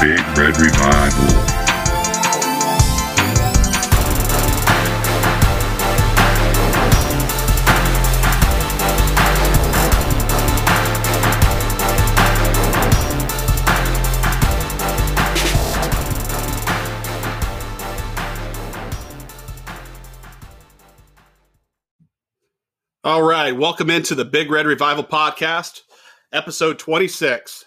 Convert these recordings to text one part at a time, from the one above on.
Big Red Revival. All right, welcome into the Big Red Revival podcast, episode 26.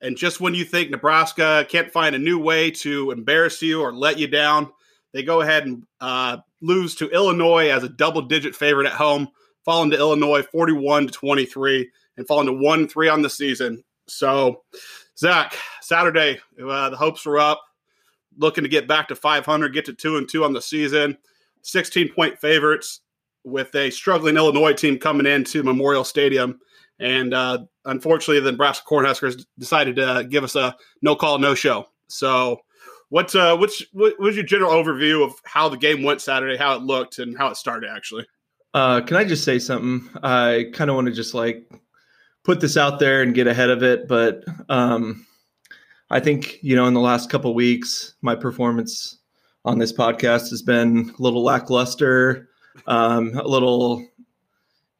And just when you think Nebraska can't find a new way to embarrass you or let you down, they go ahead and uh, lose to Illinois as a double digit favorite at home, falling to Illinois 41 to 23 and falling to 1 3 on the season. So, Zach, Saturday, uh, the hopes were up, looking to get back to 500, get to 2 and 2 on the season, 16 point favorites with a struggling Illinois team coming into Memorial Stadium. And uh, unfortunately, the Nebraska Cornhuskers decided to give us a no call, no show. So, what's uh, what's what was your general overview of how the game went Saturday, how it looked, and how it started? Actually, uh, can I just say something? I kind of want to just like put this out there and get ahead of it, but um, I think you know in the last couple weeks, my performance on this podcast has been a little lackluster um, a little,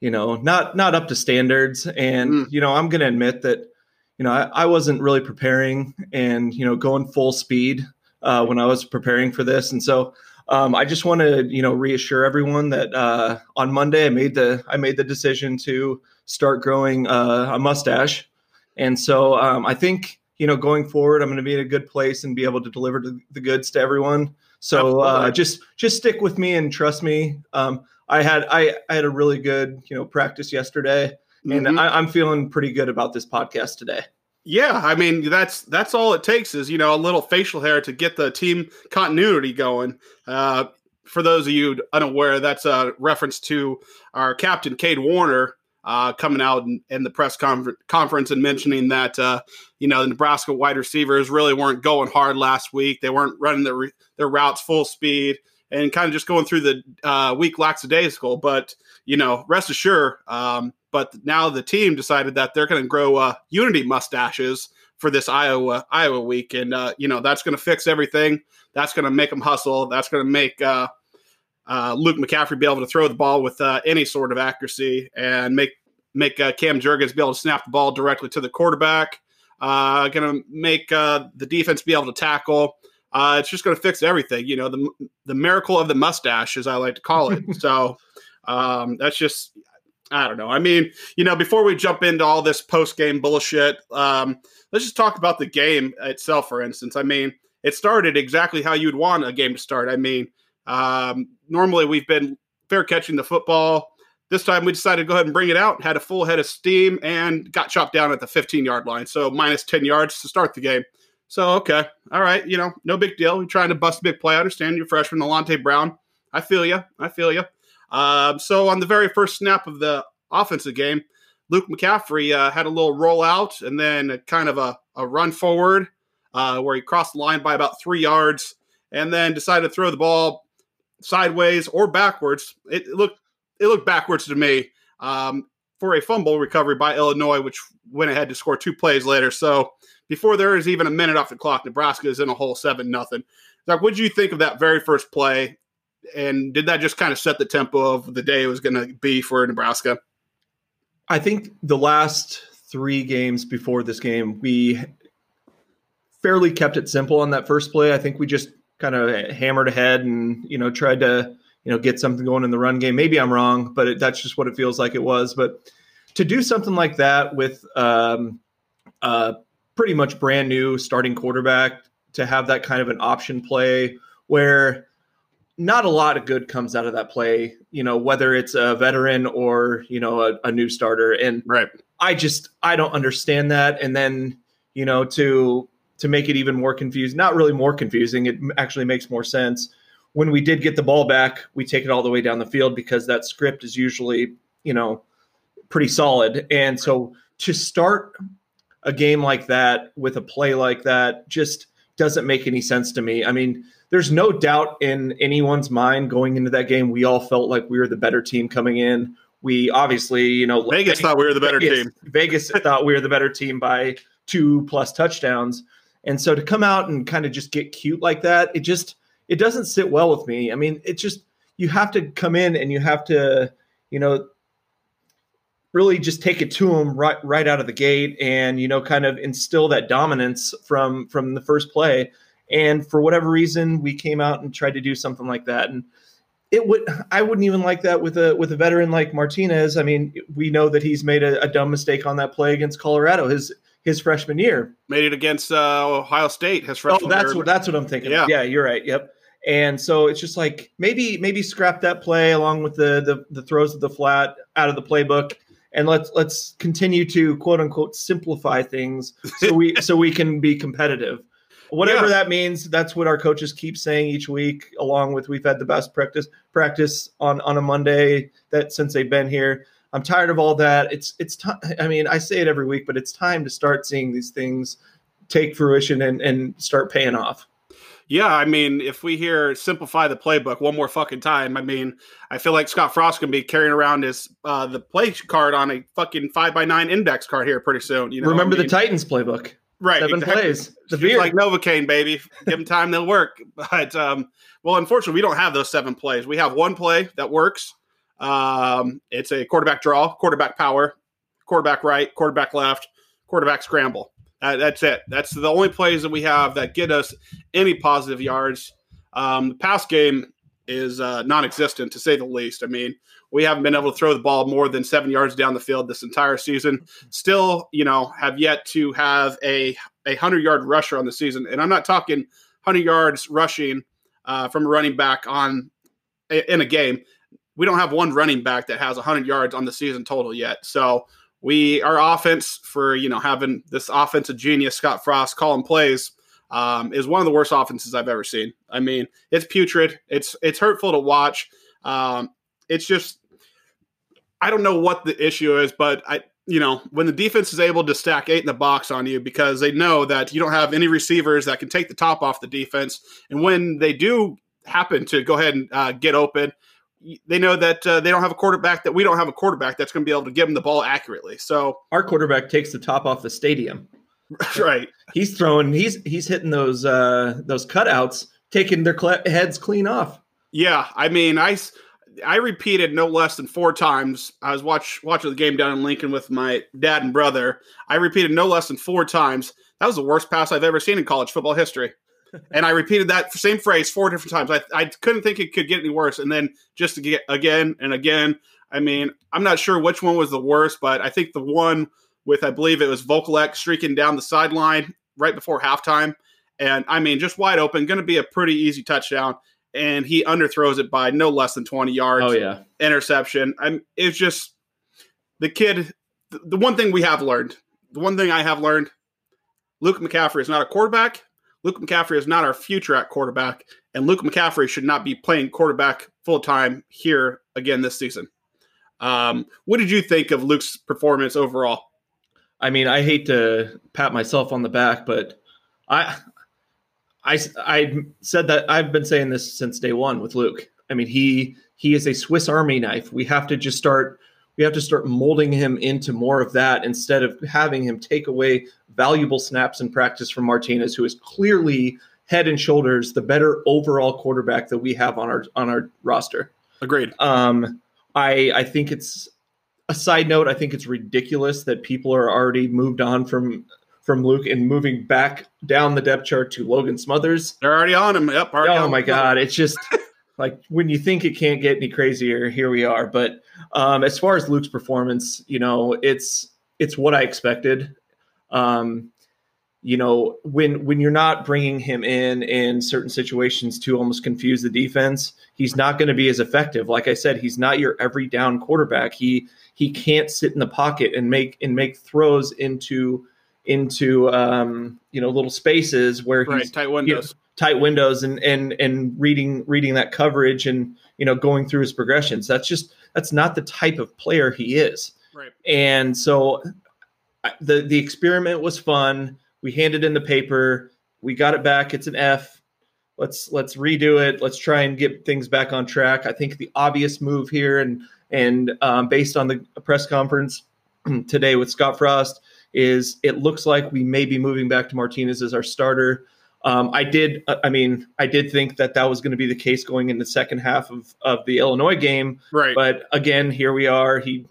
you know, not not up to standards. And mm. you know, I'm going to admit that, you know, I, I, wasn't really preparing and you know going full speed uh, when I was preparing for this, and so. Um, I just want to, you know, reassure everyone that uh, on Monday I made the I made the decision to start growing uh, a mustache, and so um, I think you know going forward I'm going to be in a good place and be able to deliver the goods to everyone. So uh, just just stick with me and trust me. Um, I had I, I had a really good you know practice yesterday, mm-hmm. and I, I'm feeling pretty good about this podcast today. Yeah, I mean that's that's all it takes is you know a little facial hair to get the team continuity going. Uh, for those of you unaware, that's a reference to our captain Cade Warner uh, coming out in, in the press confer- conference and mentioning that uh, you know the Nebraska wide receivers really weren't going hard last week. They weren't running their re- their routes full speed and kind of just going through the uh, week lackadaisical. But you know, rest assured. Um, but now the team decided that they're going to grow uh, unity mustaches for this Iowa Iowa week, and uh, you know that's going to fix everything. That's going to make them hustle. That's going to make uh, uh, Luke McCaffrey be able to throw the ball with uh, any sort of accuracy and make make uh, Cam Jurgens be able to snap the ball directly to the quarterback. Uh, going to make the defense be able to tackle. Uh, it's just going to fix everything. You know, the the miracle of the mustache, as I like to call it. so um, that's just I don't know. I mean, you know, before we jump into all this post game bullshit, um, let's just talk about the game itself. For instance, I mean, it started exactly how you'd want a game to start. I mean, um, normally we've been fair catching the football. This time we decided to go ahead and bring it out, had a full head of steam, and got chopped down at the 15 yard line. So minus 10 yards to start the game. So, okay. All right. You know, no big deal. You're trying to bust a big play. I understand you're freshman, Alante Brown. I feel you. I feel you. Um, so, on the very first snap of the offensive game, Luke McCaffrey uh, had a little rollout and then kind of a, a run forward uh, where he crossed the line by about three yards and then decided to throw the ball sideways or backwards. It, looked it looked backwards to me um, for a fumble recovery by Illinois, which went ahead to score two plays later. So before there is even a minute off the clock, Nebraska is in a hole seven nothing. Like, what did you think of that very first play? And did that just kind of set the tempo of the day it was going to be for Nebraska? I think the last three games before this game, we fairly kept it simple on that first play. I think we just kind of hammered ahead and you know tried to you know get something going in the run game. Maybe I'm wrong, but it, that's just what it feels like it was. But to do something like that with um, uh, pretty much brand new starting quarterback, to have that kind of an option play where not a lot of good comes out of that play, you know, whether it's a veteran or, you know, a, a, new starter. And right. I just I don't understand that. And then, you know, to to make it even more confusing. Not really more confusing. It actually makes more sense. When we did get the ball back, we take it all the way down the field because that script is usually, you know, pretty solid. And so to start a game like that with a play like that just doesn't make any sense to me. I mean, there's no doubt in anyone's mind going into that game. We all felt like we were the better team coming in. We obviously, you know, Vegas, Vegas thought we were the better Vegas, team. Vegas thought we were the better team by two plus touchdowns. And so to come out and kind of just get cute like that, it just it doesn't sit well with me. I mean, it just you have to come in and you have to, you know, really just take it to them right right out of the gate and you know kind of instill that dominance from from the first play and for whatever reason we came out and tried to do something like that and it would i wouldn't even like that with a with a veteran like martinez i mean we know that he's made a, a dumb mistake on that play against colorado his his freshman year Made it against uh, Ohio State. His freshman oh that's year. what that's what i'm thinking Yeah. yeah you're right yep and so it's just like maybe maybe scrap that play along with the the, the throws of the flat out of the playbook and let's let's continue to quote unquote simplify things so we so we can be competitive. Whatever Yeah. that means that's what our coaches keep saying each week along with we've had the best practice practice on on a monday that since they've been here. I'm tired of all that. It's it's time i mean i say it every week but it's time to start seeing these things take fruition and and start paying off Yeah, I mean, if we hear simplify the playbook one more fucking time, I mean, I feel like Scott Frost can be carrying around his uh, the play card on a fucking five by nine index card here pretty soon. You know, remember I the titans playbook right seven exactly. plays the It's like Novocaine, baby. Give them time, they'll work. But um, well, unfortunately, we don't have those seven plays. We have one play that works. Um, it's a quarterback draw, quarterback power, quarterback right, quarterback left, quarterback scramble. Uh, that's it. That's the only plays that we have that get us any positive yards. Um, the pass game is uh, non-existent to say the least. I mean, we haven't been able to throw the ball more than seven yards down the field this entire season. Still, you know, have yet to have a a hundred yard rusher on the season, and I'm not talking hundred yards rushing uh, from a running back on in a game. We don't have one running back that has 100 yards on the season total yet. So we our offense for you know having this offensive genius Scott Frost calling plays um, is one of the worst offenses I've ever seen. I mean, it's putrid. It's it's hurtful to watch. Um, it's just I don't know what the issue is, but I you know when the defense is able to stack eight in the box on you because they know that you don't have any receivers that can take the top off the defense, and when they do happen to go ahead and uh, get open. They know that uh, they don't have a quarterback that we don't have a quarterback that's going to be able to give them the ball accurately. So, our quarterback takes the top off the stadium right, he's throwing he's he's hitting those uh those cutouts taking their cl- heads clean off Yeah, I mean, I I repeated no less than four times. I was watch watching the game down in Lincoln with my dad and brother. I repeated no less than four times. That was the worst pass I've ever seen in college football history. And I repeated that same phrase four different times. I, I couldn't think it could get any worse. And then just to get again and again. I mean, I'm not sure which one was the worst, but I think the one with I believe it was Vokolek streaking down the sideline right before halftime. And I mean, just wide open, going to be a pretty easy touchdown and he underthrows it by no less than 20 yards. oh yeah Interception. I'm it's just the kid the, the one thing we have learned, the one thing I have learned, Luke McCaffrey is not a quarterback. Luke McCaffrey is not our future at quarterback, and Luke McCaffrey should not be playing quarterback full time here again this season. Um, what did you think of Luke's performance overall? i mean i hate to pat myself on the back but i i i said that i've been saying this since day one with luke i mean he he is a swiss army knife we have to just start we have to start molding him into more of that instead of having him take away valuable snaps in practice from martinez who is clearly head and shoulders the better overall quarterback that we have on our on our roster Agreed. um, I I think it's a side note. I think it's ridiculous that people are already moved on from from Luke and moving back down the depth chart to Logan Smothers. They're already on him. Yep. Already Oh my him. God! It's just like when you think it can't get any crazier, here we are. But um, as far as Luke's performance, you know, it's it's what I expected. Um, you know, when when you're not bringing him in in certain situations to almost confuse the defense, he's not going to be as effective. Like I said, he's not your every down quarterback. He he can't sit in the pocket and make and make throws into into um, you know little spaces where he's Right. Tight windows. Tight windows and and and reading reading that coverage and you know going through his progressions. That's just that's not the type of player he is. Right. And so the the experiment was fun. We handed in the paper. We got it back. It's an F. Let's let's redo it. Let's try and get things back on track. I think the obvious move here and and um, based on the press conference today with Scott Frost is it looks like we may be moving back to Martinez as our starter. Um, I did, uh, I mean, I did think that that was going to be the case going in the second half of, of the Illinois game. Right. But again, here we are. He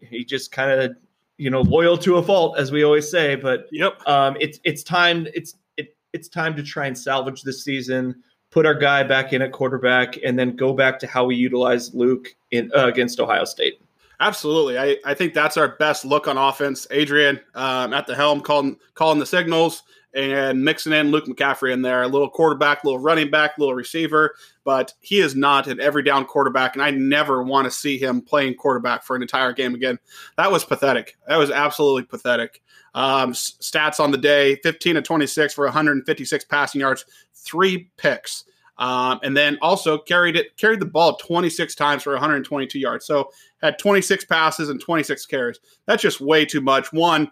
he just kind of you know loyal to a fault, as we always say. But Yep. um, it's it's time it's it, it's time to try and salvage this season. Put our guy back in at quarterback, and then go back to how we utilized Luke in uh, against Ohio State. Absolutely. I, I think that's our best look on offense. Adrian um, at the helm calling calling the signals and mixing in Luke McCaffrey in there. A little quarterback, little running back, little receiver, but he is not an every down quarterback, and I never want to see him playing quarterback for an entire game again. That was pathetic. That was absolutely pathetic. Um, stats on the day 15 to 26 for 156 passing yards, three picks. Um, and then also carried it carried the ball 26 times for 122 yards. So had 26 passes and 26 carries. That's just way too much. One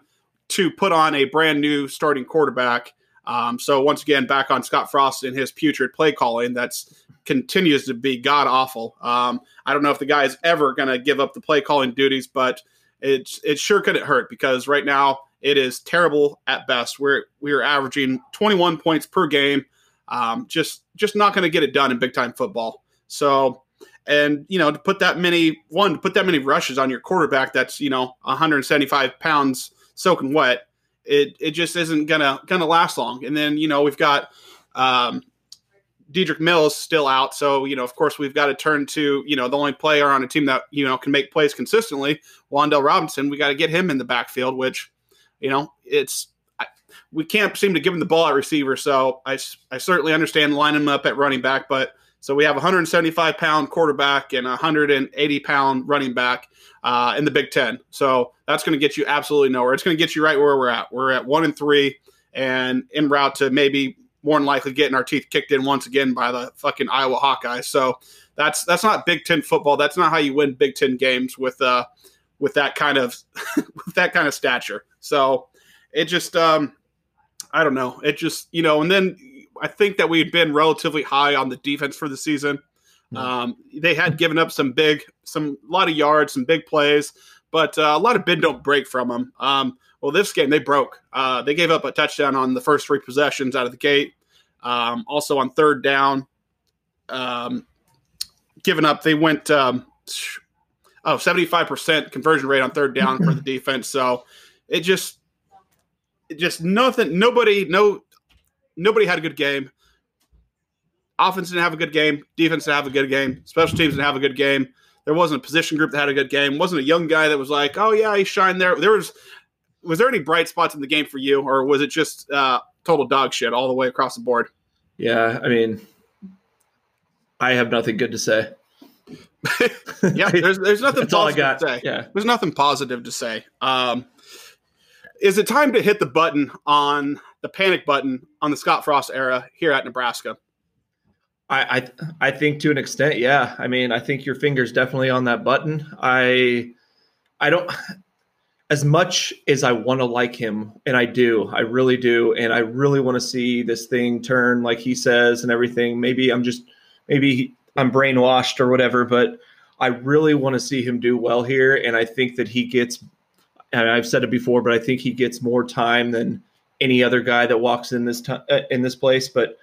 to put on a brand new starting quarterback. Um, so once again, back on Scott Frost and his putrid play calling. That's continues to be god awful. Um, I don't know if the guy is ever going to give up the play calling duties, but it's it sure couldn't hurt because right now it is terrible at best. We're we're averaging 21 points per game. Um, just just not going to get it done in big time football. So and you know to put that many one to put that many rushes on your quarterback that's you know 175 pounds soaking wet it it just isn't gonna gonna last long and then you know we've got um Dedrick Mills still out, so you know, of course, we've got to turn to you know the only player on a team that you know can make plays consistently, Wan'Dale Robinson. We got to get him in the backfield, which you know it's I, we can't seem to give him the ball at receiver. So I I certainly understand lining him up at running back, but so we have a 175 pound quarterback and a 180 pound running back uh, in the Big Ten. So that's going to get you absolutely nowhere. It's going to get you right where we're at. We're at one and three, and en route to maybe more than likely getting our teeth kicked in once again by the fucking Iowa Hawkeyes. So that's that's not Big Ten football. That's not how you win Big Ten games with uh with that kind of with that kind of stature. So it just um I don't know. It just you know, and then I think that we had been relatively high on the defense for the season. Um, they had given up some big, some a lot of yards, some big plays, but uh, a lot of bid don't break from them. Um, well, this game they broke. Uh, they gave up a touchdown on the first three possessions out of the gate. Um, also on third down, um, given up, they went um, oh 75% conversion rate on third down for the defense. So it just, it just nothing. Nobody, no, nobody had a good game. Offense didn't have a good game. Defense didn't have a good game. Special teams didn't have a good game. There wasn't a position group that had a good game. wasn't a young guy that was like, oh yeah, he shined there. There was was there any bright spots in the game for you, or was it just uh, total dog shit all the way across the board? Yeah, I mean, I have nothing good to say. Yeah, there's there's nothing That's all I got. to say. Yeah. There's nothing positive to say. Um, is it time to hit the button on the panic button on the Scott Frost era here at Nebraska? I, I I think to an extent, yeah. I mean, I think your finger's definitely on that button. I I don't as much as I want to like him, and I do, I really do, and I really want to see this thing turn like he says and everything. Maybe I'm just maybe I'm brainwashed or whatever, but I really want to see him do well here, and I think that he gets. I've said it before, but I think he gets more time than any other guy that walks in this ti- uh, in this place. But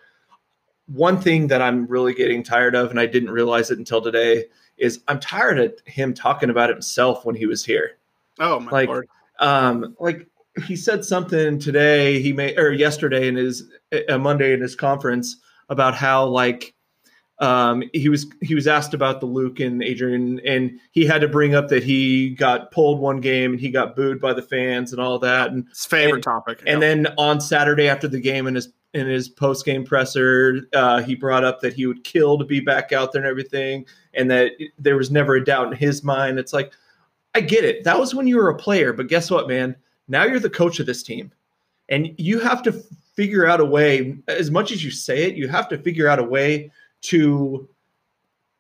one thing that I'm really getting tired of, and I didn't realize it until today, is I'm tired of him talking about himself when he was here. Oh my Like, lord! Um, like he said something today, he made or yesterday in his uh, Monday in his conference about how like um, he was he was asked about the Luke and Adrian, and he had to bring up that he got pulled one game and he got booed by the fans and all that, and It's favorite and- topic. and then on Saturday after the game in his in his post game presser, uh, he brought up that he would kill to be back out there and everything, and that there was never a doubt in his mind. It's like, I get it. That was when you were a player, but guess what, man? Now you're the coach of this team, and you have to figure out a way. As much as you say it, you have to figure out a way to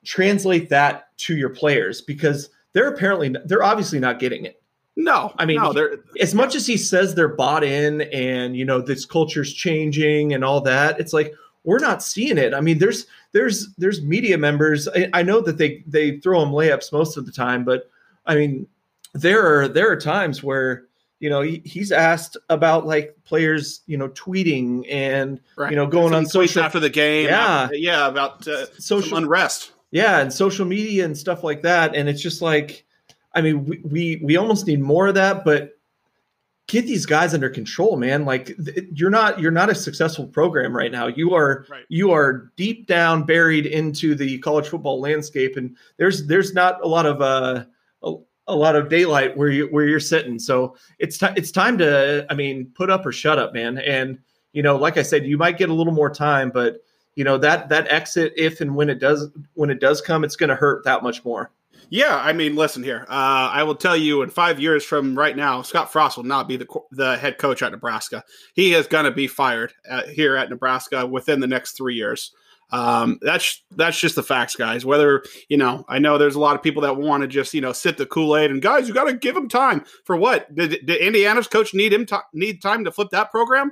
translate that to your players because they're apparently they're obviously not getting it. No, I mean, no, they're as much as he says they're bought in and you know this culture's changing and all that it's like we're not seeing it. I mean there's there's there's media members. I, I know that they they throw them layups most of the time but i mean there are there are times where you know, he, he's asked about like players, you know, tweeting and Right. you know going Some on social, after the game. Yeah. yeah, about uh, social unrest. yeah, and social media and stuff like that. And it's just like, I mean, we we, we almost need more of that, but get these guys under control, man. Like th- you're not you're not a successful program right now. You are Right. you are deep down buried into the college football landscape, and there's there's not a lot of uh a, lot of daylight where you where you're sitting. So it's time it's time to I mean put up or shut up, man. And you know, like I said, you might get a little more time, but you know that that exit if and when it does when it does come, it's going to hurt that much more. Yeah, I mean, listen here. Uh, I will tell you, in five years from right now, Scott Frost will not be the the head coach at Nebraska. He is going to be fired at, here at Nebraska within the next three years. Um, that's that's just the facts, guys. Whether you know, I know there's a lot of people that want to just you know sit the Kool Aid and guys, you got to give him time for what? Did, did Indiana's coach need him need time to flip that program?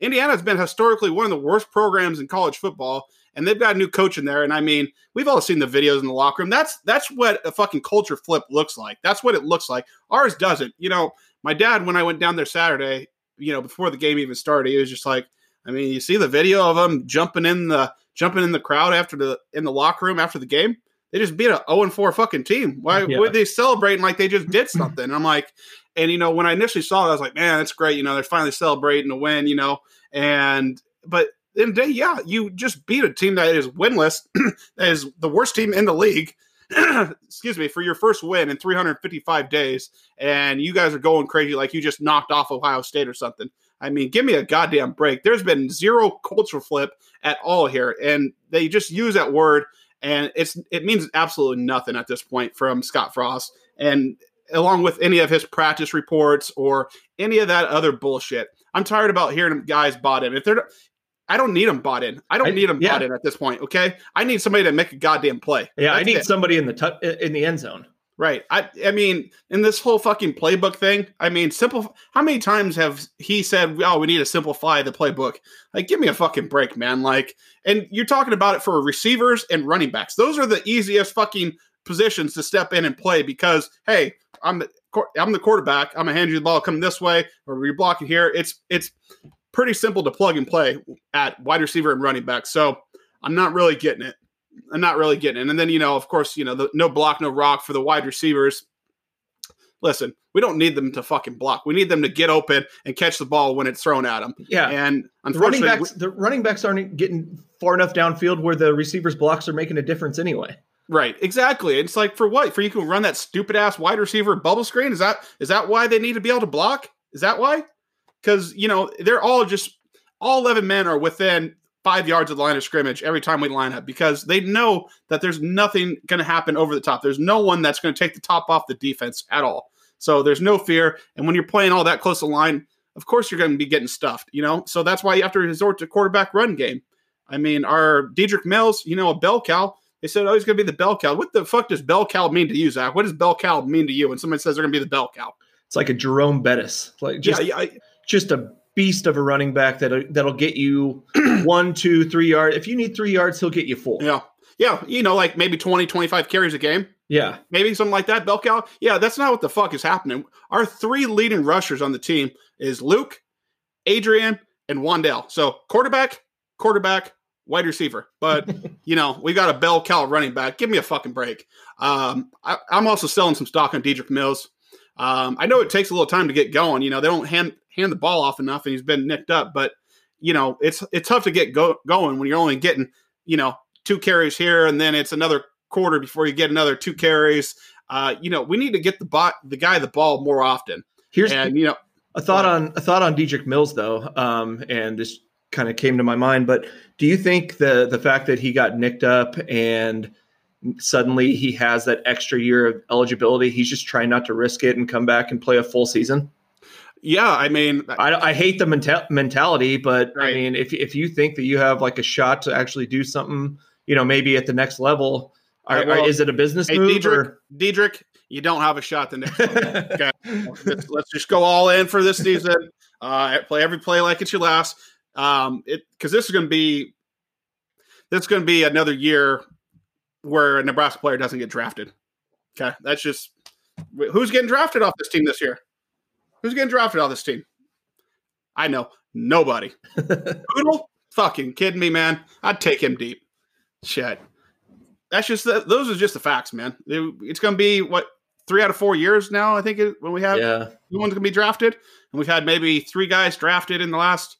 Indiana's been historically one of the worst programs in college football, and they've got a new coach in there. And I mean, we've all seen the videos in the locker room. That's that's what a fucking culture flip looks like. That's what it looks like. Ours doesn't. You know, my dad when I went down there Saturday, you know, before the game even started, he was just like, I mean, you see the video of them jumping in the jumping in the crowd after the in the locker room after the game. They just beat a 0 and 4 fucking team. Why Yeah. would they celebrating like they just did something? And I'm like, and you know, when I initially saw it, I was like, man, that's great. You know, they're finally celebrating a win, you know. And but in the day, yeah, you just beat a team that is winless, that is the worst team in the league. excuse me, for your first win in 355 days, and you guys are going crazy like you just knocked off Ohio State or something. I mean, give me a goddamn break. There's been zero culture flip at all here, and they just use that word, and it's it means absolutely nothing at this point from Scott Frost, and along with any of his practice reports or any of that other bullshit. I'm tired about hearing guys bought in. If they're, I don't need them bought in. I don't I- need them yeah. bought in at this point. Okay, I need somebody to make a goddamn play. Yeah, I need it. somebody in the tu- in the end zone. Right. I I mean, in this whole fucking playbook thing, I mean, simple how many times have he said, "Oh, we need to simplify the playbook." Like give me a fucking break, man. Like and you're talking about it for receivers and running backs. Those are the easiest fucking positions to step in and play because hey, I'm the, I'm the quarterback. I'm gonna hand you the ball, come this way, or we block it here. It's it's pretty simple to plug and play at wide receiver and running back. So I'm not really getting it. I'm not really getting it. And then, you know, of course, you know, the no block, no rock for the wide receivers. Listen, we don't need them to fucking block. We need them to get open and catch the ball when it's thrown at them. Yeah, And the running unfortunately, backs the running backs aren't getting far enough downfield where the receivers blocks are making a difference anyway. right, exactly. It's like for what? For you can run that stupid ass wide receiver bubble screen? Is that is that why they need to be able to block? Is that why? Because you know they're all just all eleven men are within five yards of the line of scrimmage every time we line up because they know that there's nothing going to happen over the top. There's no one that's going to take the top off the defense at all. So there's no fear. And when you're playing all that close to line, of course you're going to be getting stuffed, you know? So that's why you have to resort to quarterback run game. I mean, our Dedrick Mills, you know, a bell cow, they said, oh, he's going to be the bell cow. What the fuck does bell cow mean to you, Zach? What does bell cow mean to you when somebody says they're going to be the bell cow? It's like a Jerome Bettis, like just yeah, yeah, I- just a beast of a running back that that'll get you one, two, three yards. If you need three yards, he'll get you four. yeah. Yeah, you know, like maybe 20, 25 carries a game. Yeah, maybe something like that. Bell cow. Yeah, that's not what the fuck is happening. Our three leading rushers on the team is Luke, Adrian, and Wan'Dale. So quarterback, quarterback, wide receiver. But you know, we got a bell cow running back. Give me a fucking break. Um, I, I'm also selling some stock on Dedrick Mills. Um, I know it takes a little time to get going. You know, they don't hand hand the ball off enough, and he's been nicked up. But you know, it's it's tough to get go, going when you're only getting you know two carries here, and then it's another quarter before you get another two carries. Uh, you know, we need to get the bot the guy the ball more often. here's And you know, a thought on a thought on Dedrick Mills though, um, and this kind of came to my mind. But do you think the the fact that he got nicked up and suddenly he has that extra year of eligibility, he's just trying not to risk it and come back and play a full season? Yeah, I mean, I, I hate the menta- mentality, but I mean, if if you think that you have like a shot to actually do something, you know, maybe at the next level, are, well, are- is it a business hey, move? Dedrick, Or? Dedrick, you don't have a shot the next. okay, let's, let's just go all in for this season. Uh, play every play like it's your last. Um, it because this is going to be this is going to be another year where a Nebraska player doesn't get drafted. Okay, that's just who's getting drafted off this team this year. Who's getting drafted on this team? I know nobody. Poodle, fucking kidding me, man. I'd take him deep. Shit. That's just the, those are just the facts, man. It- it's going to be what three out of four years now. I think it, when we have yeah. no one's going to be drafted, and we've had maybe three guys drafted in the last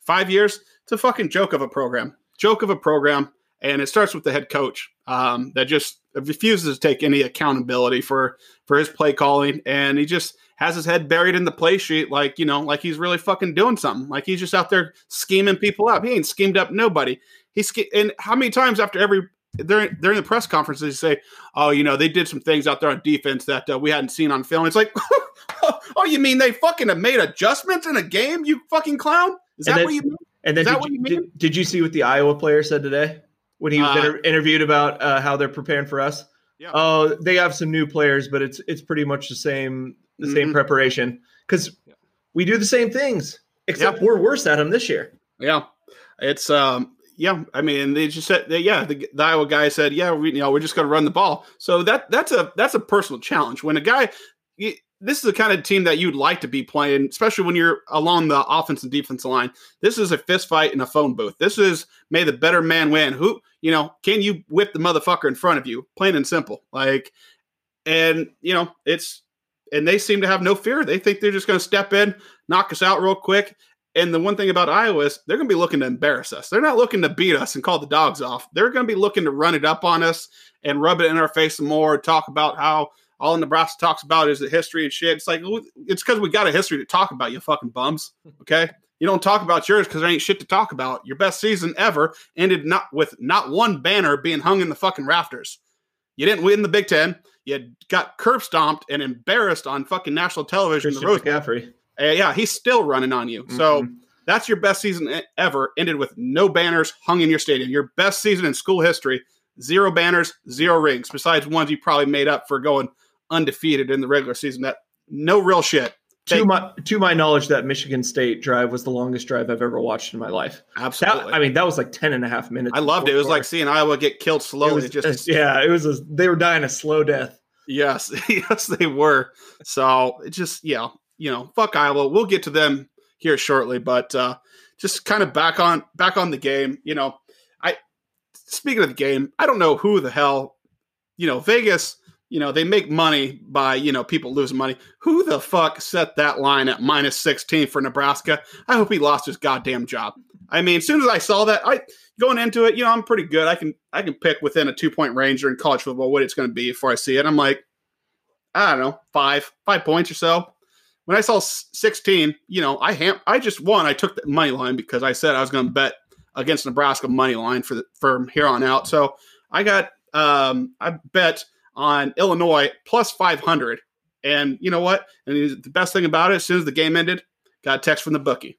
five years. It's a fucking joke of a program. Joke of a program, and it starts with the head coach um, that just refuses to take any accountability for for his play calling, and he just has his head buried in the play sheet, like you know, like he's really fucking doing something. Like he's just out there scheming people up. He ain't schemed up nobody. He's and how many times after every during during the press conferences they say, "Oh, you know, they did some things out there on defense that uh, we hadn't seen on film." It's like, oh, you mean they fucking have made adjustments in a game? You fucking clown! Is And that then- what you mean? And then did you, you mean? did, did you see what the Iowa player said today when he was Uh, inter- interviewed about uh, how they're preparing for us? Yeah. Oh, they have some new players, but it's it's pretty much the same the same Mhm. preparation because Yeah. we do the same things except we're worse at them this year. Yeah, it's um, yeah. I mean, they just said, they, yeah. The, the Iowa guy said, yeah, we, you know, we're just going to run the ball. So that that's a that's a personal challenge when a guy. You, this is the kind of team that you'd like to be playing, especially when you're along the offense and defensive line. This is a fist fight in a phone booth. This is may the better man win. Who you know? Can you whip the motherfucker in front of you? Plain and simple. Like, and you know, it's and they seem to have no fear. They think they're just going to step in, knock us out real quick, and the one thing about Iowa is they're going to be looking to embarrass us. They're not looking to beat us and call the dogs off. They're going to be looking to run it up on us and rub it in our face some more. Talk about how all Nebraska talks about is the history and shit. It's like it's because we got a history to talk about. You fucking bums. Okay, you don't talk about yours because there ain't shit to talk about. Your best season ever ended not with not one banner being hung in the fucking rafters. You didn't win the Big Ten. You got curb stomped and embarrassed on fucking national television. Christian the Rose Bowl. McCaffrey. Uh, yeah, he's still running on you. So Mhm. that's your best season ever. Ended with no banners hung in your stadium. Your best season in school history. Zero banners, zero rings. Besides ones you probably made up for going undefeated in the regular season. That no real shit. To my to my knowledge, that Michigan State drive was the longest drive I've ever watched in my life. That, Absolutely. I mean, that was like 10 and a half minutes. I loved it. It was like seeing Iowa get killed slowly. was just yeah, it was a, they were dying a slow death. Yes, yes, they were. So it just, yeah, you know, fuck Iowa. We'll get to them here shortly, but uh, just kind of back on back on the game. You know, I speaking of the game, I don't know who the hell, you know, Vegas. You know, they make money by you know people losing money. Who the fuck set that line at minus sixteen for Nebraska? I hope he lost his goddamn job. I mean, as soon as I saw that, I going into it, you know, I'm pretty good. I can I can pick within a two point range during college football what it's going to be before I see it. I'm like, I don't know, five five points or so. When I saw 16, you know, I ham- I just won. I took the money line because I said I was going to bet against Nebraska money line for the, from here on out. So I got um I bet on Illinois plus 500. And you know what? And the best thing about it, as soon as the game ended, got a text from the bookie.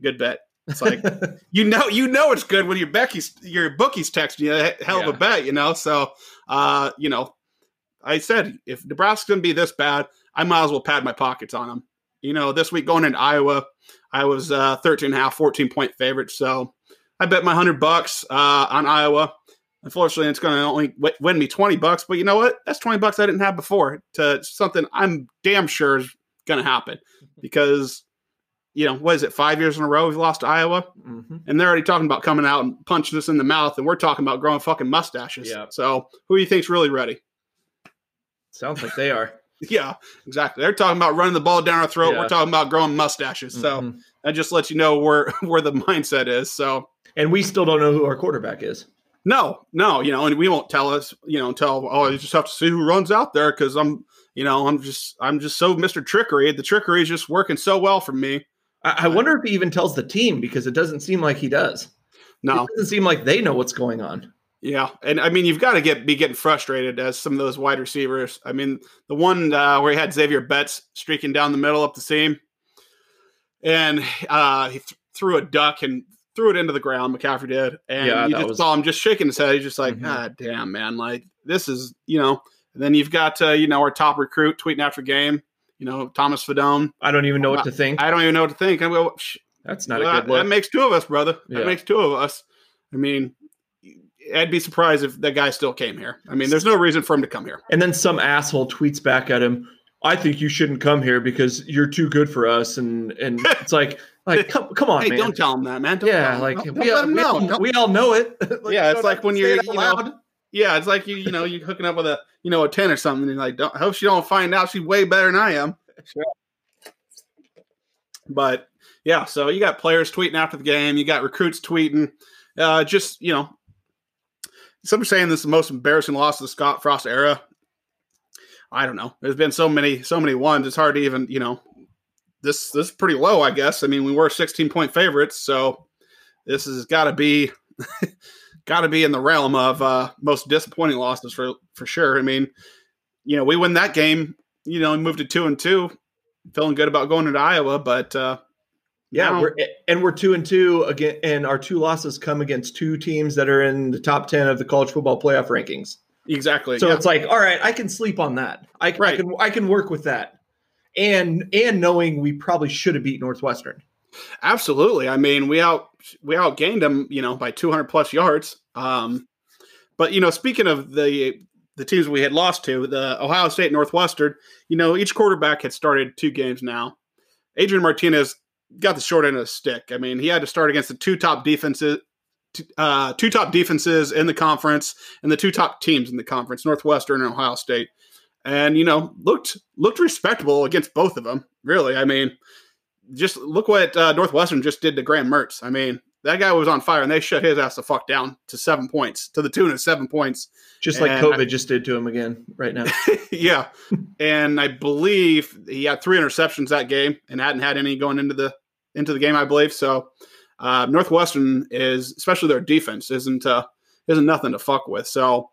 Good bet. It's like you know, you know it's good when your Becky's your bookie's texting you a hell of a bet, you know. So, uh, you know, I said if Nebraska's going to be this bad, I might as well pad my pockets on them. You know, this week going into Iowa, I was uh, 13 and a half, 14 point favorite. So I bet my 100 bucks uh, on Iowa. Unfortunately, it's going to only win me 20 bucks, but you know what? That's 20 bucks I didn't have before to something I'm damn sure is going to happen because, you know, what is it, five years in a row we've lost Iowa? Mhm. and they're already talking about coming out and punching us in the mouth, and we're talking about growing fucking mustaches. Yeah. So who do you think's really ready? Sounds like they are. Yeah, exactly. They're talking about running the ball down our throat. Yeah. We're talking about growing mustaches. So Mhm. that just lets you know where where the mindset is. So and we still don't know who our quarterback is. No, no, you know, and we won't tell us, you know, until oh, you just have to see who runs out there because I'm, you know, I'm just I'm just so Mr. Trickery. The trickery is just working so well for me. I, I wonder if he even tells the team because it doesn't seem like he does. No, It doesn't seem like they know what's going on. Yeah, and I mean you've got to get be getting frustrated as some of those wide receivers. I mean the one uh, where he had Xavier Betts streaking down the middle up the seam, and uh, he th- threw a duck and threw it into the ground. McCaffrey did, and Yeah, you just was- saw him just shaking his head. He's just like, Mhm. God damn, man! Like this is you know. And then you've got uh, you know our top recruit tweeting after game. You know Thomas Fidone. I don't even know what to think. I don't even know what to think. I go, "Sh- That's not a good that, that makes two of us, brother. Yeah. That makes two of us. I mean, I'd be surprised if that guy still came here. I mean, there's no reason for him to come here. And then some asshole tweets back at him, I think you shouldn't come here because you're too good for us, and and it's like like come come on, hey, man. don't tell him that, man. Don't yeah, tell like Don't- we, don't let all, him we, know. all, we all know it. Like, Yeah, it's like when you're, say it out you know, loud. Yeah, it's like you you know you're hooking up with a you know a ten or something. And you're like, don't, I hope she don't find out she's way better than I am. Sure. But yeah, so you got players tweeting after the game. You got recruits tweeting. Uh, just you know, some are saying this is the most embarrassing loss of the Scott Frost era. I don't know. There's been so many so many ones. It's hard to even you know. This this is pretty low, I guess. I mean, we were 16 point favorites, so this has got to be got to be in the realm of uh, most disappointing losses for for sure. I mean, you know, we win that game, you know, and moved to two and two, feeling good about going into Iowa, but uh, Yeah, now- we're, and we're two and two again, and our two losses come against two teams that are in the top ten of the college football playoff rankings. exactly. So yeah. it's like, all right, I can sleep on that. I, can- I can I can work with that, and and knowing we probably should have beat Northwestern. Absolutely. I mean, we out we outgained them, you know, by 200 plus yards. Um, but you know, speaking of the the teams we had lost to, the Ohio State, Northwestern, you know, each quarterback had started two games now. Adrian Martinez got the short end of the stick. I mean, he had to start against the two top defenses, uh, two top defenses in the conference, and the two top teams in the conference, Northwestern and Ohio State. And you know, looked looked respectable against both of them. Really, I mean, just look what uh, Northwestern just did to Graham Mertz. I mean, that guy was on fire, and they shut his ass the fuck down to seven points, to the tune of seven points. Just like And COVID I- just did to him again right now. yeah, and I believe he had three interceptions that game, and hadn't had any going into the into the game. I believe so. Uh, Northwestern is, especially their defense, isn't uh, isn't nothing to fuck with. So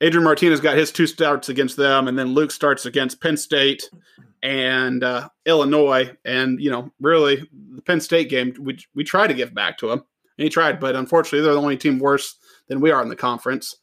Adrian Martinez got his two starts against them, and then Luke starts against Penn State and uh, Illinois. And you know, really, the Penn State game, we we tried to give back to him, and he tried, but unfortunately, they're the only team worse than we are in the conference.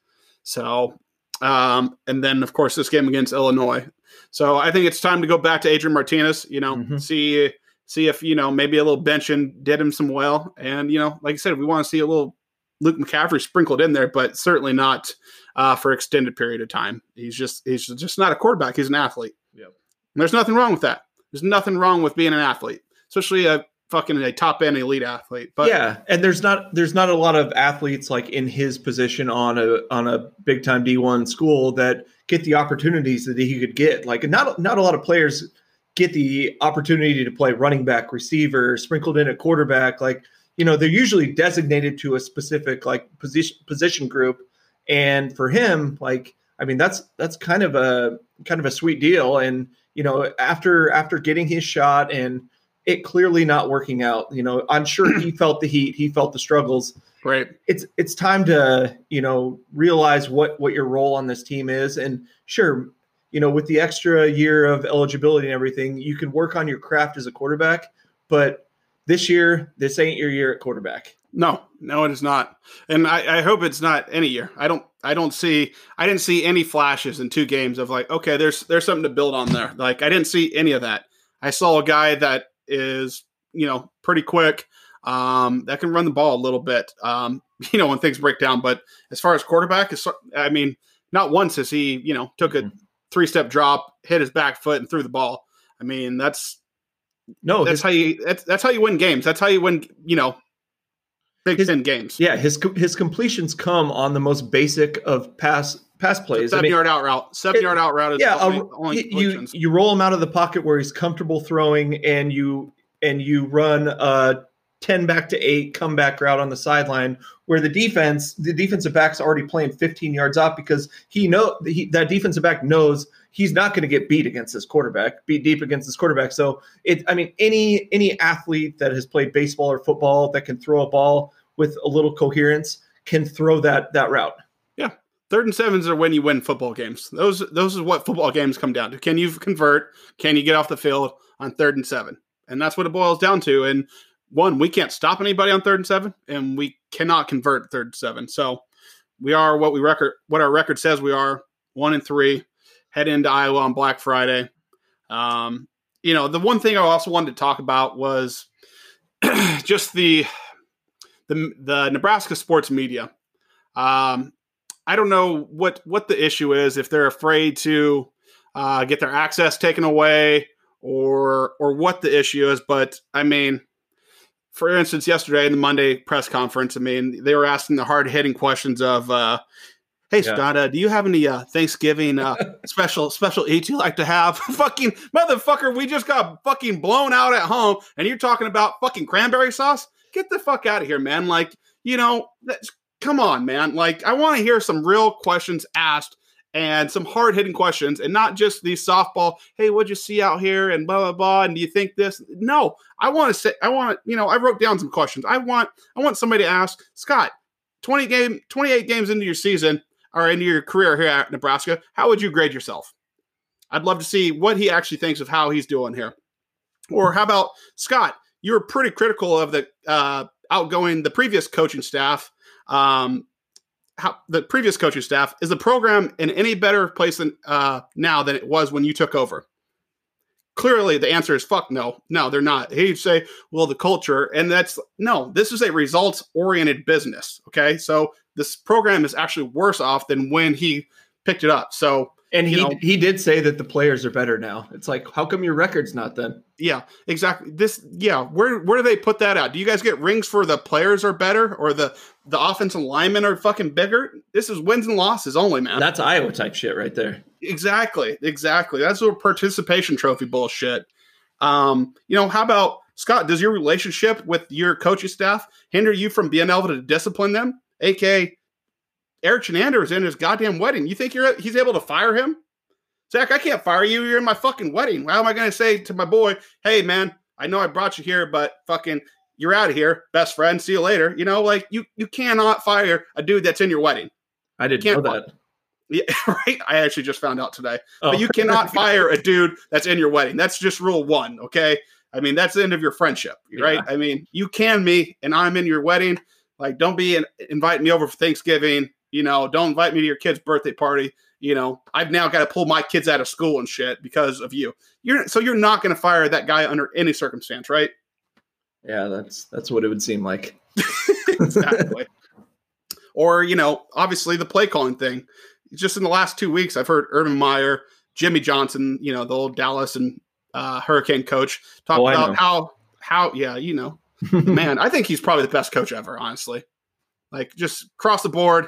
So, um, and then of course this game against Illinois. So I think it's time to go back to Adrian Martinez. You know, Mhm. see see if you know maybe a little benching did him some well, and you know, like I said, we want to see a little Luke McCaffrey sprinkled in there, but certainly not uh, for extended period of time. He's just he's just not a quarterback. He's an athlete. Yep. And there's nothing wrong with that. There's nothing wrong with being an athlete, especially a fucking a top end elite athlete. But yeah, and there's not there's not a lot of athletes like in his position on a on a big time D1 school that get the opportunities that he could get. Like not not a lot of players get the opportunity to play running back, receiver, sprinkled in at quarterback. Like you know they're usually designated to a specific like position position group, and for him, like I mean that's that's kind of a kind of a sweet deal. And you know after after getting his shot and it clearly not working out. You know, I'm sure he felt the heat, he felt the struggles. right. It's it's time to you know realize what what your role on this team is, and sure, you know, with the extra year of eligibility and everything, you can work on your craft as a quarterback. But this year, this ain't your year at quarterback. No, no, it is not, and I, I hope it's not any year. I don't, I don't see, I didn't see any flashes in two games of like, okay, there's there's something to build on there. Like I didn't see any of that. I saw a guy that is, you know, pretty quick, um, that can run the ball a little bit, um, you know, when things break down. But as far as quarterback, is, I mean, not once has he, you know, took a Mhm. three step drop, hit his back foot, and threw the ball. I mean, that's No, that's his, how you that's that's how you win games. That's how you win, you know, Big His- Ten games. yeah, his his completions come on the most basic of pass pass plays. I Seven mean, yard out route. Seven It- yard out route is yeah, only, a- only you, you you roll him out of the pocket where he's comfortable throwing, and you and you run a ten back to eight comeback route on the sideline where the defense, the defensive back's already playing fifteen yards off because he know he, that defensive back knows he's not going to get beat against his quarterback, beat deep against his quarterback. So it, I mean, any any athlete that has played baseball or football that can throw a ball with a little coherence can throw that that route. Yeah, Third and sevens are when you win football games. Those those is what football games come down to. Can you convert? Can you get off the field on third and seven? And that's what it boils down to. And one, we can't stop anybody on third and seven, and we cannot convert third and seven. So we are what we record what our record says we are one and three. Head into Iowa on Black Friday. Um, you know, the one thing I also wanted to talk about was just the the the Nebraska sports media. Um, I don't know what what the issue is if they're afraid to uh, get their access taken away, or or what the issue is. But I mean, for instance, yesterday in the Monday press conference, I mean, they were asking the hard hitting questions of, uh, "Hey Yeah. Scott, uh, do you have any uh, Thanksgiving uh, special special eats you like to have?" fucking motherfucker, we just got fucking blown out at home, and you're talking about fucking cranberry sauce. Get the fuck out of here, man! Like, you know, that's, come on, man. Like, I want to hear some real questions asked and some hard hitting questions and not just these softball, hey, what'd you see out here and blah, blah, blah. And do you think this? No, I want to say, I want, you know, I wrote down some questions. I want, I want somebody to ask Scott, 20 game, 28 games into your season or into your career here at Nebraska, how would you grade yourself? I'd love to see what he actually thinks of how he's doing here. Or how about Scott? You were pretty critical of the uh, outgoing, the previous coaching staff. Um, how the previous coaching staff is the program in any better place than uh, now than it was when you took over? Clearly, the answer is fuck no. No, they're not. He'd say, well, the culture, and that's no. This is a results oriented business. Okay, so this program is actually worse off than when he picked it up. So And he know- he did say that the players are better now. It's like, how come your record's not then? yeah, exactly. This yeah, where where do they put that out? Do you guys get rings for the players are better or the the offensive linemen are fucking bigger? This is wins and losses only, man. That's Iowa type shit right there. Exactly, exactly. That's what participation trophy bullshit. Um, you know, how about Scott? Does your relationship with your coaching staff hinder you from being able to discipline them? AK Erik Chinander is in his goddamn wedding. You think you're he's able to fire him? Zach, I can't fire you. You're in my fucking wedding. How am I going to say to my boy, "Hey, man, I know I brought you here, but fucking." You're out of here, best friend. See you later. You know, like you you cannot fire a dude that's in your wedding. I didn't Can't know that. Yeah, right. I actually just found out today. Oh. But you cannot fire a dude that's in your wedding. That's just rule one. Okay. I mean, that's the end of your friendship, right? I mean, you can me and I'm in your wedding. Like, don't be in, inviting me over for Thanksgiving. You know, don't invite me to your kid's birthday party. You know, I've now got to pull my kids out of school and shit because of you. You're so you're not going to fire that guy under any circumstance, right? Yeah, that's that's what it would seem like. exactly. or, you know, obviously the play calling thing. Just in the last two weeks, I've heard Urban Meyer, Jimmy Johnson, you know, the old Dallas and uh, Hurricane coach, talk Oh, about how, how, yeah, you know, man, I think he's probably the best coach ever, honestly. Like just across the board.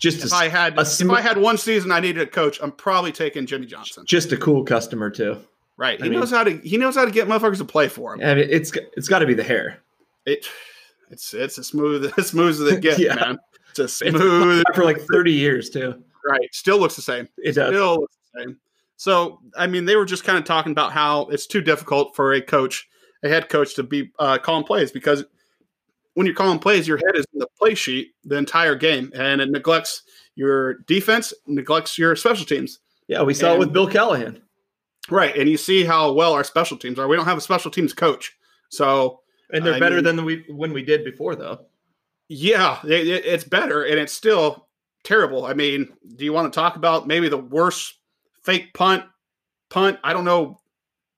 Just If a, I had, a if I had one season I needed a coach, I'm probably taking Jimmy Johnson. just a cool customer too. Right? I He mean- knows how to, he knows how to get motherfuckers to play for him. And it, it's it's got to be the hair. It, it's, it's as smooth, as smooth as it gets, Yeah. man. It's a smooth, for like 30 years too. right? Still looks the same. It does. still looks the same. So, I mean, they were just kind of talking about how it's too difficult for a coach, a head coach, to be uh, calling plays because when you're calling plays, your head is in the play sheet the entire game, and it neglects your defense, neglects your special teams. Yeah, we saw it with Bill Callahan. Right, and you see how well our special teams are. We don't have a special teams coach, so And they're I better mean- than we when we did before though. yeah, it, it- it's better, and it's still terrible. I mean, do you want to talk about maybe the worst fake punt, punt? I don't know,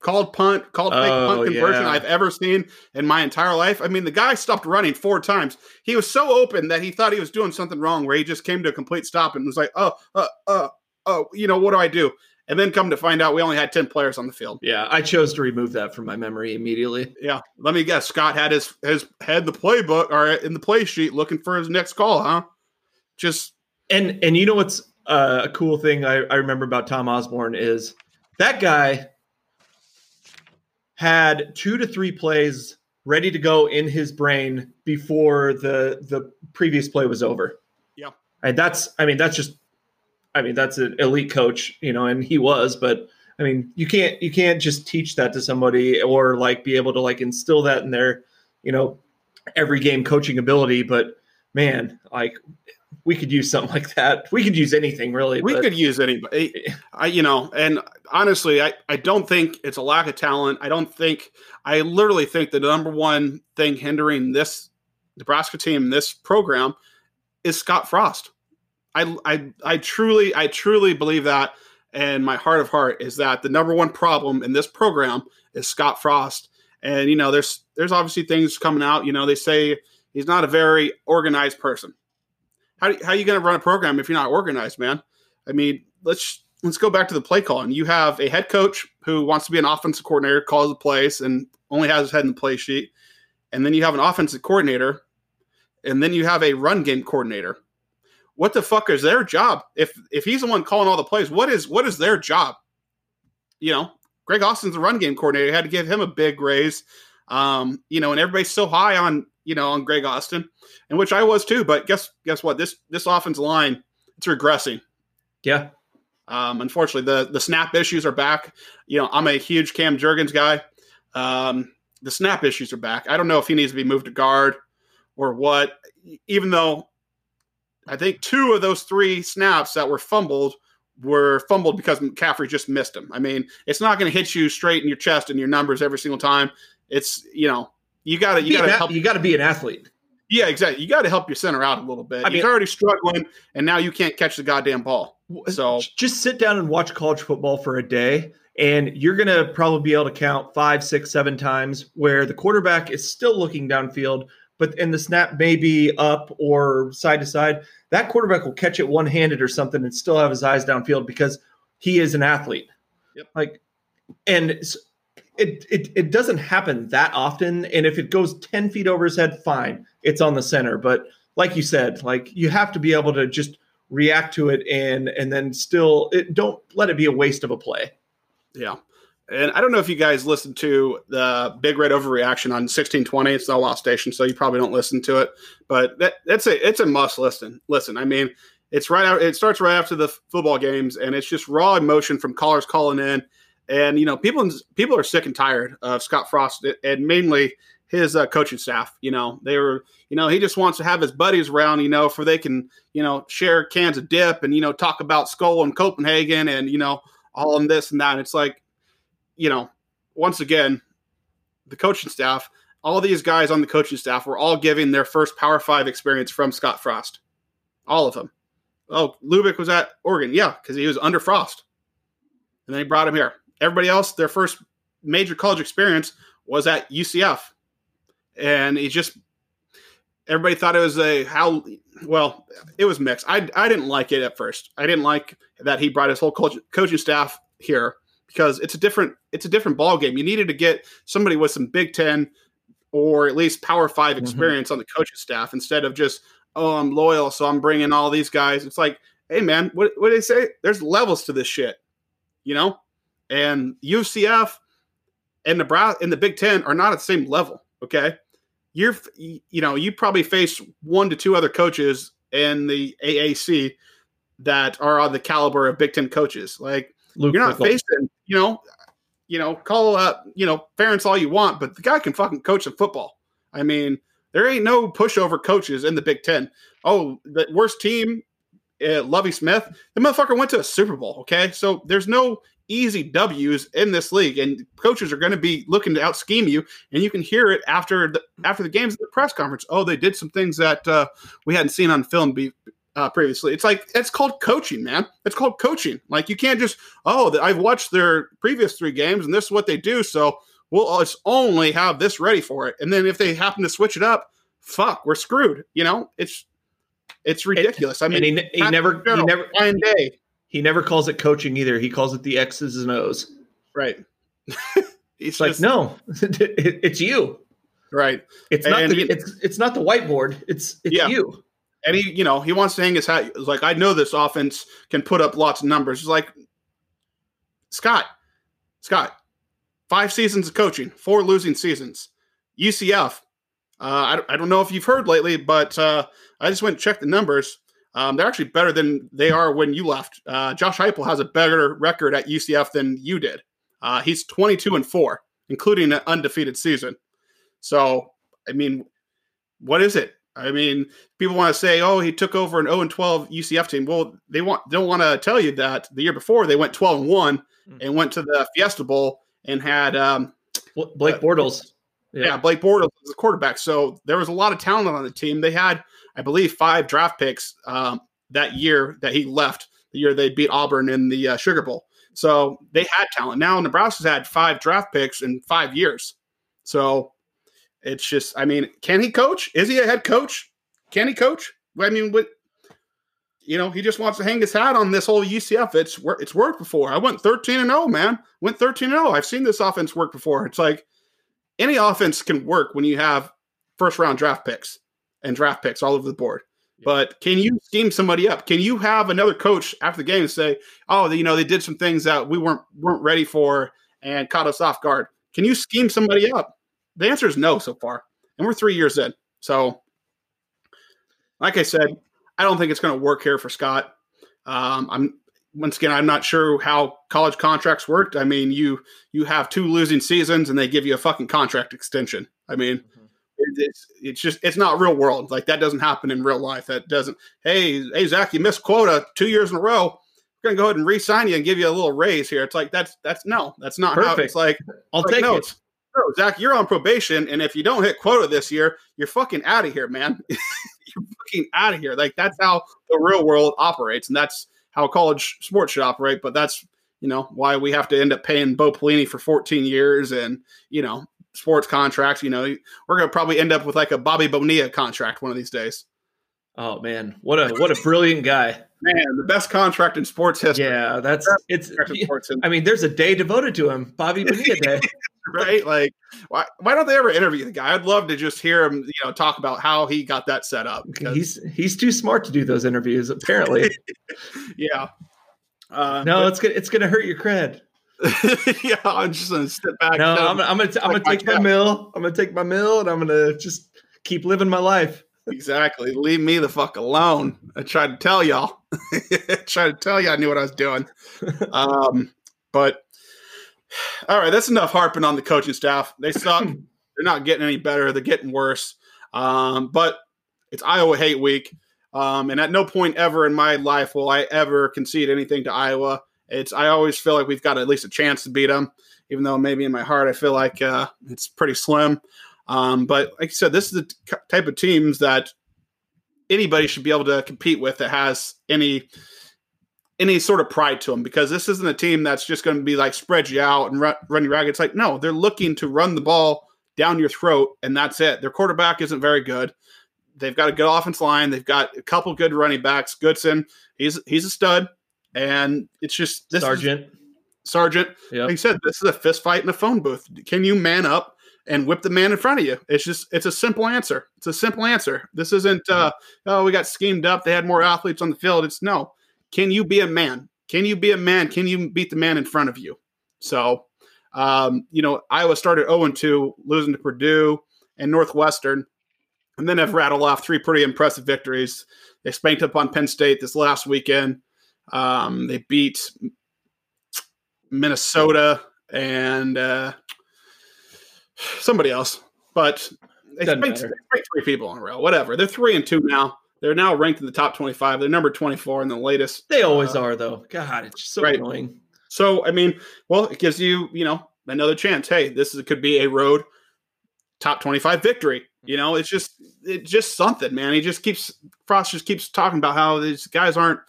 called punt, called fake Oh, punt conversion yeah. I've ever seen in my entire life. I mean, the guy stopped running four times. He was so open that he thought he was doing something wrong, where he just came to a complete stop and was like, "Oh, uh, uh, oh, you know, what do I do?" And then come to find out, we only had ten players on the field. Yeah, I chose to remove that from my memory immediately. Yeah, let me guess. Scott had his his had the playbook or in the play sheet looking for his next call, huh? Just And and you know what's uh, a cool thing I, I remember about Tom Osborne is that guy had two to three plays ready to go in his brain before the the previous play was over. Yeah. And that's I mean that's just I mean that's an elite coach, you know, and he was, but I mean you can't you can't just teach that to somebody or like be able to like instill that in their, you know, every game coaching ability, but man, like we could use something like that. We could use anything really. we but- could use anybody. I, you know, and honestly, I, I don't think it's a lack of talent. I don't think, I literally think the number one thing hindering this Nebraska team, this program, is Scott Frost. I, I, I truly, I truly believe that. And my heart of heart is that the number one problem in this program is Scott Frost. And, you know, there's, there's obviously things coming out, you know, they say he's not a very organized person. How, how are you going to run a program if you're not organized, man? I mean, let's let's go back to the play calling. You have a head coach who wants to be an offensive coordinator, calls the plays, and only has his head in the play sheet. And then you have an offensive coordinator, and then you have a run game coordinator. What the fuck is their job? If if he's the one calling all the plays, what is what is their job? You know, Greg Austin's the run game coordinator. You had to give him a big raise. Um, you know, and everybody's so high on you know on Greg Austin, and which I was too. But guess guess what? This this offensive line it's regressing. Yeah. Um, unfortunately, the the snap issues are back. You know, I'm a huge Cam Jurgens guy. Um, the snap issues are back. I don't know if he needs to be moved to guard or what. Even though I think two of those three snaps that were fumbled were fumbled because McCaffrey just missed them. I mean, it's not going to hit you straight in your chest and your numbers every single time. It's you know you got to you got to help. You got to be an athlete. Yeah, exactly. You got to help your center out a little bit. I mean, He's already struggling, and now you can't catch the goddamn ball. Uh, so just sit down and watch college football for a day, and you're going to probably be able to count five, six, seven times where the quarterback is still looking downfield, but and the snap may be up or side to side. That quarterback will catch it one handed or something and still have his eyes downfield because he is an athlete. Yep. Like, and it, it it doesn't happen that often. And if it goes 10 feet over his head, fine. It's on the center. But like you said, like you have to be able to just react to it and and then still it, don't let it be a waste of a play. Yeah. And I don't know if you guys listened to the Big Red Overreaction on 1620. It's the Law Station, so you probably don't listen to it. But that, that's a it's a must listen. Listen, I mean, it's right out. It starts right after the football games, and it's just raw emotion from callers calling in and you know, people people are sick and tired of Scott Frost and mainly his uh, coaching staff. You know, they were, you know, he just wants to have his buddies around, you know, for they can, you know, share cans of dip and you know talk about Skoal and Copenhagen and you know all and this and that. And it's like, you know, once again, the coaching staff, all these guys on the coaching staff were all giving their first Power Five experience from Scott Frost, all of them. Oh, Lubick was at Oregon, yeah, because he was under Frost, and then he brought him here. Everybody else, their first major college experience was at UCF, and he just everybody thought it was a how well it was mixed. I I didn't like it at first. I didn't like that he brought his whole coach, coaching staff here because it's a different it's a different ball game. You needed to get somebody with some Big Ten or at least Power 5 mm-hmm. experience mm-hmm. on the coaching staff instead of just oh I'm loyal so I'm bringing all these guys. It's like hey man, what what do they say? There's levels to this shit, you know and UCF and Nebraska and the Big Ten are not at the same level. Okay, you're you know you probably face one to two other coaches in the AAC that are on the caliber of Big Ten coaches. Like Luke you're not facing you know you know call up you know Ferentz all you want, but the guy can fucking coach some football. I mean, there ain't no pushover coaches in the Big Ten. Oh, the worst team, uh, Lovie Smith, the motherfucker went to a Super Bowl. Okay, so there's no easy W's in this league, and coaches are going to be looking to out scheme you, and you can hear it after the after the games at the press conference. Oh, they did some things that uh, we hadn't seen on film be, uh, previously. It's like it's called coaching, man. It's called coaching. Like you can't just oh, I've watched their previous three games, and this is what they do, so we'll just only have this ready for it. And then if they happen to switch it up, fuck, we're screwed. You know, it's it's ridiculous. I mean, he, he never, he never, Ryan Day, he never calls it coaching either. He calls it the X's and O's. Right. He's like, no, it's you. Right. It's not the, he, it's it's not the whiteboard. It's it's yeah. you. And he, you know, he wants to hang his hat. It's like, I know this offense can put up lots of numbers. It's like, Scott, Scott, five seasons of coaching, four losing seasons. UCF. Uh, I, I don't know if you've heard lately, but uh, I just went and checked the numbers. Um, they're actually better than they are when you left. Uh, Josh Heupel has a better record at UCF than you did. Uh, he's 22 and four, including an undefeated season. So, I mean, what is it? I mean, people want to say, "Oh, he took over an 0 and 12 UCF team." Well, they want don't want to tell you that the year before they went 12 and one mm. and went to the Fiesta Bowl and had um, Blake Bortles. Yeah. yeah, Blake Bortles was the quarterback. So there was a lot of talent on the team. They had I believe, five draft picks um, that year that he left, the year they beat Auburn in the uh, Sugar Bowl. So they had talent. Now Nebraska's had five draft picks in five years. So it's just, I mean, can he coach? Is he a head coach? Can he coach? I mean, what? you know, he just wants to hang his hat on this whole UCF. It's it's worked before. I went 13 and 0, man. Went 13 and 0. I've seen this offense work before. It's like any offense can work when you have first round draft picks and draft picks all over the board. But can you scheme somebody up? Can you have another coach after the game say, "Oh, you know, they did some things that we weren't weren't ready for and caught us off guard"? Can you scheme somebody up? The answer is no so far, and we're three years in. So, like I said, I don't think it's going to work here for Scott. Um, I'm once again, I'm not sure how college contracts worked. I mean, you you have two losing seasons and they give you a fucking contract extension. I mean, mm-hmm. it's it's just it's not real world. Like that doesn't happen in real life. That doesn't. Hey, hey, Zach, you missed quota two years in a row. We're gonna go ahead and re-sign you and give you a little raise here. It's like that's that's no, that's not Perfect. how it's like. I'll like, take no, it. No, Zach, you're on probation, and if you don't hit quota this year, you're fucking out of here, man. you're fucking out of here. Like that's how the real world operates, and that's how college sports should operate. But that's you know why we have to end up paying Bo Pelini for 14 years, and you know sports contracts. You know we're gonna probably end up with like a Bobby Bonilla contract one of these days. Oh man, what a what a brilliant guy! Man, the best contract in sports history. Yeah, that's it's. I mean, there's a day devoted to him, Bobby Bonilla Day. right? Like, why why don't they ever interview the guy? I'd love to just hear him, you know, talk about how he got that set up. He's he's too smart to do those interviews, apparently. yeah. Uh, no, but, it's gonna it's gonna hurt your cred. yeah, I'm just gonna step back. No, I'm, I'm, gonna I'm gonna take my, my mill. I'm gonna take my mill, and I'm gonna just keep living my life. exactly. Leave me the fuck alone. I tried to tell y'all. I tried to tell you I knew what I was doing. Um, but all right, that's enough harping on the coaching staff. They suck. They're not getting any better. They're getting worse. Um, but it's Iowa hate week. Um, and at no point ever in my life will I ever concede anything to Iowa. It's I always feel like we've got at least a chance to beat them, even though maybe in my heart I feel like uh, it's pretty slim. Um, but like I said, this is the t- type of teams that anybody should be able to compete with that has any any sort of pride to them because this isn't a team that's just going to be like spread you out and run, run you ragged. It's like, no, they're looking to run the ball down your throat, and that's it. Their quarterback isn't very good. They've got a good offense line. They've got a couple good running backs. Goodson, he's he's a stud, and it's just this Sargent. Is, Sargent, yep. like you said, this is a fist fight in a phone booth. Can you man up and whip the man in front of you? It's just it's a simple answer. It's a simple answer. This isn't uh, oh we got schemed up. They had more athletes on the field. It's no can you be a man? Can you be a man? Can you beat the man in front of you? So, um, you know, Iowa started 0 2, losing to Purdue and Northwestern, and then have rattled off three pretty impressive victories. They spanked up on Penn State this last weekend. Um, they beat Minnesota and uh, somebody else, but they spanked, they spanked three people in a row. Whatever. They're three and two now. They're now ranked in the top 25. They're number 24 in the latest. They always uh, are, though. God, it's so right. annoying. So, I mean, well, it gives you, you know, another chance. Hey, this is, could be a road top 25 victory. You know, it's just, it's just something, man. He just keeps, Frost just keeps talking about how these guys aren't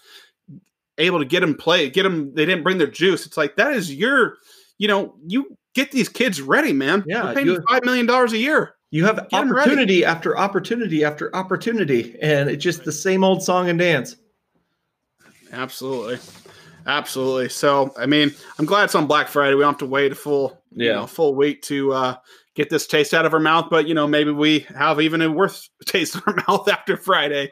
able to get them play, get them, they didn't bring their juice. It's like, that is your, you know, you get these kids ready, man. Yeah. We're paying you, $5 million a year. You have Get opportunity after opportunity after opportunity, and it's just the same old song and dance. Absolutely, absolutely. So, I mean, I'm glad it's on Black Friday. We don't have to wait a full, yeah, you know, full week to uh, get this taste out of our mouth. But you know, maybe we have even a worse taste in our mouth after Friday.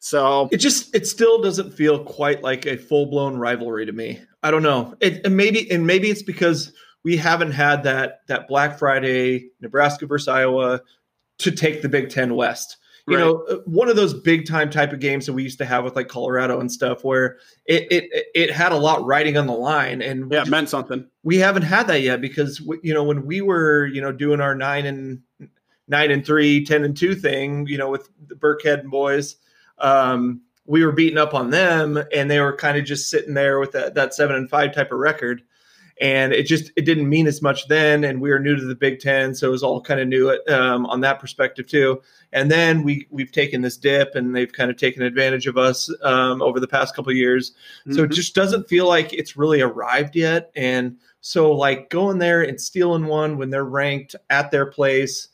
So it just it still doesn't feel quite like a full blown rivalry to me. I don't know. It and maybe and maybe it's because we haven't had that that Black Friday Nebraska versus Iowa to take the Big Ten West. You right. know, uh, one of those big time type of games that we used to have with like Colorado and stuff, where it it it had a lot riding on the line, and yeah, it meant something. We haven't had that yet because you know when we were you know doing our nine and nine and three, 10 and two thing, you know, with the Burkhead boys. Um, we were beating up on them and they were kind of just sitting there with that, that seven and five type of record and it just it didn't mean as much then and we were new to the big ten so it was all kind of new um, on that perspective too and then we we've taken this dip and they've kind of taken advantage of us um, over the past couple of years mm-hmm. so it mm-hmm. just doesn't feel like it's really arrived yet and so like going there and stealing one when they're ranked at their place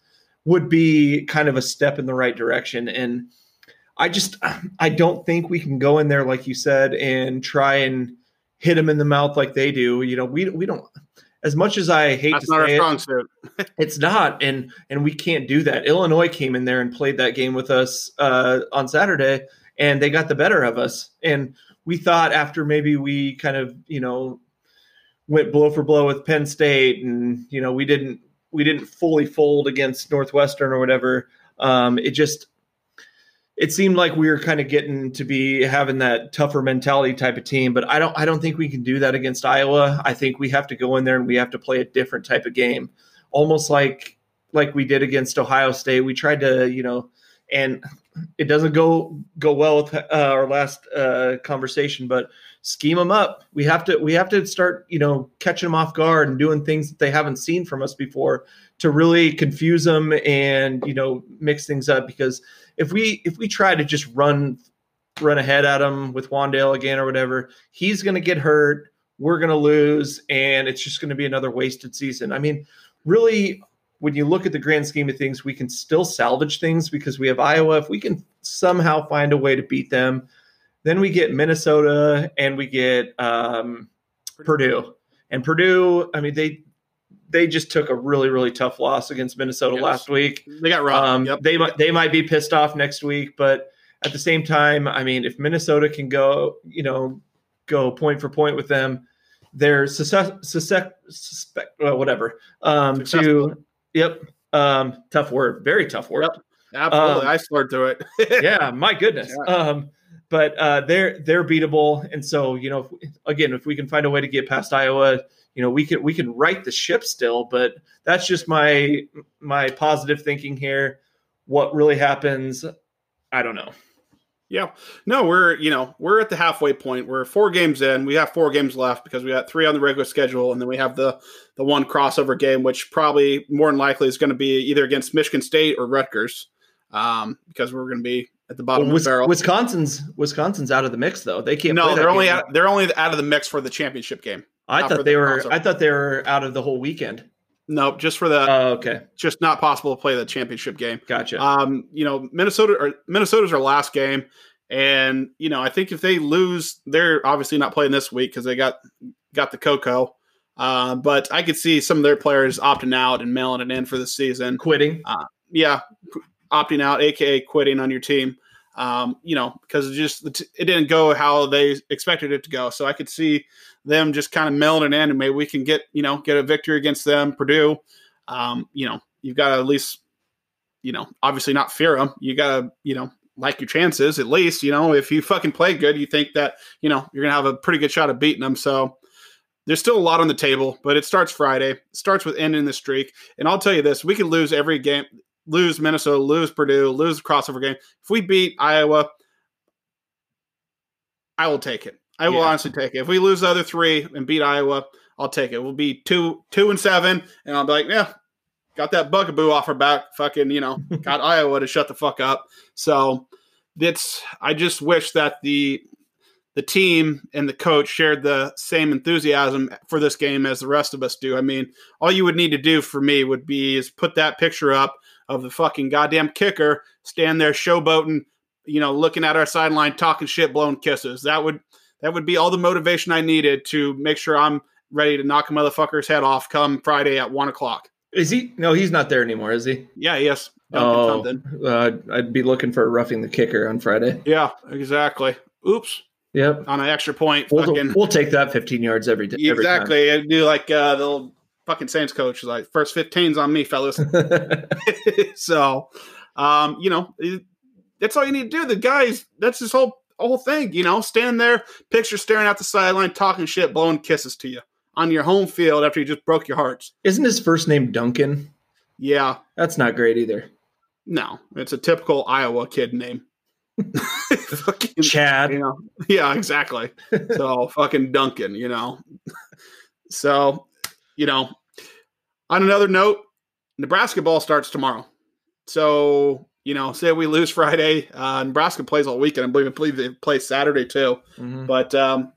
would be kind of a step in the right direction and I just I don't think we can go in there like you said and try and hit them in the mouth like they do. You know, we we don't as much as I hate That's to not our say strong it, it's not, and and we can't do that. Illinois came in there and played that game with us uh, on Saturday, and they got the better of us. And we thought after maybe we kind of you know went blow for blow with Penn State, and you know we didn't we didn't fully fold against Northwestern or whatever. Um, it just it seemed like we were kind of getting to be having that tougher mentality type of team, but I don't I don't think we can do that against Iowa. I think we have to go in there and we have to play a different type of game. Almost like like we did against Ohio State. We tried to, you know, and it doesn't go go well with uh, our last uh, conversation, but scheme them up. We have to we have to start, you know, catching them off guard and doing things that they haven't seen from us before to really confuse them and, you know, mix things up because if we if we try to just run run ahead at him with Wan'Dale again or whatever, he's going to get hurt. We're going to lose, and it's just going to be another wasted season. I mean, really, when you look at the grand scheme of things, we can still salvage things because we have Iowa. If we can somehow find a way to beat them, then we get Minnesota and we get um, Purdue. And Purdue, I mean, they they just took a really really tough loss against Minnesota Yes. last week. They got robbed. Um, yep. They might they might be pissed off next week, but at the same time, I mean, if Minnesota can go, you know, go point for point with them, they're suspect, suspect, suspect well, whatever. Um, Successful. to yep, um, tough word, very tough word. Yep. Absolutely. um, I slurred through it. yeah, my goodness. Yeah. Um, but uh, they're they're beatable, and so you know, if, again, if we can find a way to get past Iowa, you know, we can we can right the ship still. But that's just my my positive thinking here. What really happens, I don't know. Yeah. No, we're you know we're at the halfway point. We're four games in. We have four games left because we got three on the regular schedule, and then we have the the one crossover game, which probably more than likely is going to be either against Michigan State or Rutgers, um, because we're going to be at the bottom Well, of the barrel. Wisconsin's Wisconsin's out of the mix though. They can't. no, play they're only out, they're only out of the mix for the championship game. I not for thought the they were. crossover. I thought they were out of the whole weekend. No, just for the Oh, okay, just not possible to play the championship game. gotcha. Um, you know, Minnesota or Minnesota's our last game, and you know, I think if they lose, they're obviously not playing this week because they got got the Coco. Uh, but I could see some of their players opting out and mailing it in for the season. Quitting. Yeah, qu- opting out, aka quitting on your team. Um, you know, because it just it didn't go how they expected it to go. So I could see them just kind of it in, and maybe we can get you know get a victory against them, Purdue. Um, you know, you've got to at least you know, obviously not fear them. You got to, you know, like your chances at least. You know, if you fucking play good, you think that, you know, you're to have a pretty good shot of beating them. So there's still a lot on the table, but it starts Friday. It starts with ending the streak. And I'll tell you this we could lose every game, lose Minnesota, lose Purdue, lose the crossover game. If we beat Iowa, I will take it. I will Yeah. honestly take it. If we lose the other three and beat Iowa, I'll take it. We'll be two, two and seven, and I'll be like, yeah, got that bugaboo off her back. Fucking, you know, got Iowa to shut the fuck up. So it's. I just wish that the the team and the coach shared the same enthusiasm for this game as the rest of us do. I mean, all you would need to do for me would be is put that picture up of the fucking goddamn kicker stand there showboating, you know, looking at our sideline, talking shit, blowing kisses. That would that would be all the motivation I needed to make sure I'm ready to knock a motherfucker's head off come Friday at one o'clock. Is he? No, he's not there anymore. Is he? Yeah, yes. Duncan Oh, uh, I'd be looking for roughing the kicker on Friday. Yeah, exactly. Oops. Yep. On an extra point. We'll, fucking we'll take that 15 yards every day. every time. exactly. Do like uh, the fucking Saints coach, is like first 15's on me, fellas. so, um, you know, it- that's all you need to do. The guys, that's his whole whole thing. You know, stand there, picture staring out the sideline, talking shit, blowing kisses to you on your home field after you just broke your hearts. Isn't his first name Duncan? Yeah, That's not great either. no, it's a typical Iowa kid name. fucking, Chad. you know, yeah, exactly. So fucking Duncan, you know. so, you know, on another note, Nebraska ball starts tomorrow. So, you know, say we lose Friday, uh, Nebraska plays all weekend. I believe, I believe they play Saturday too. Mhm. But um,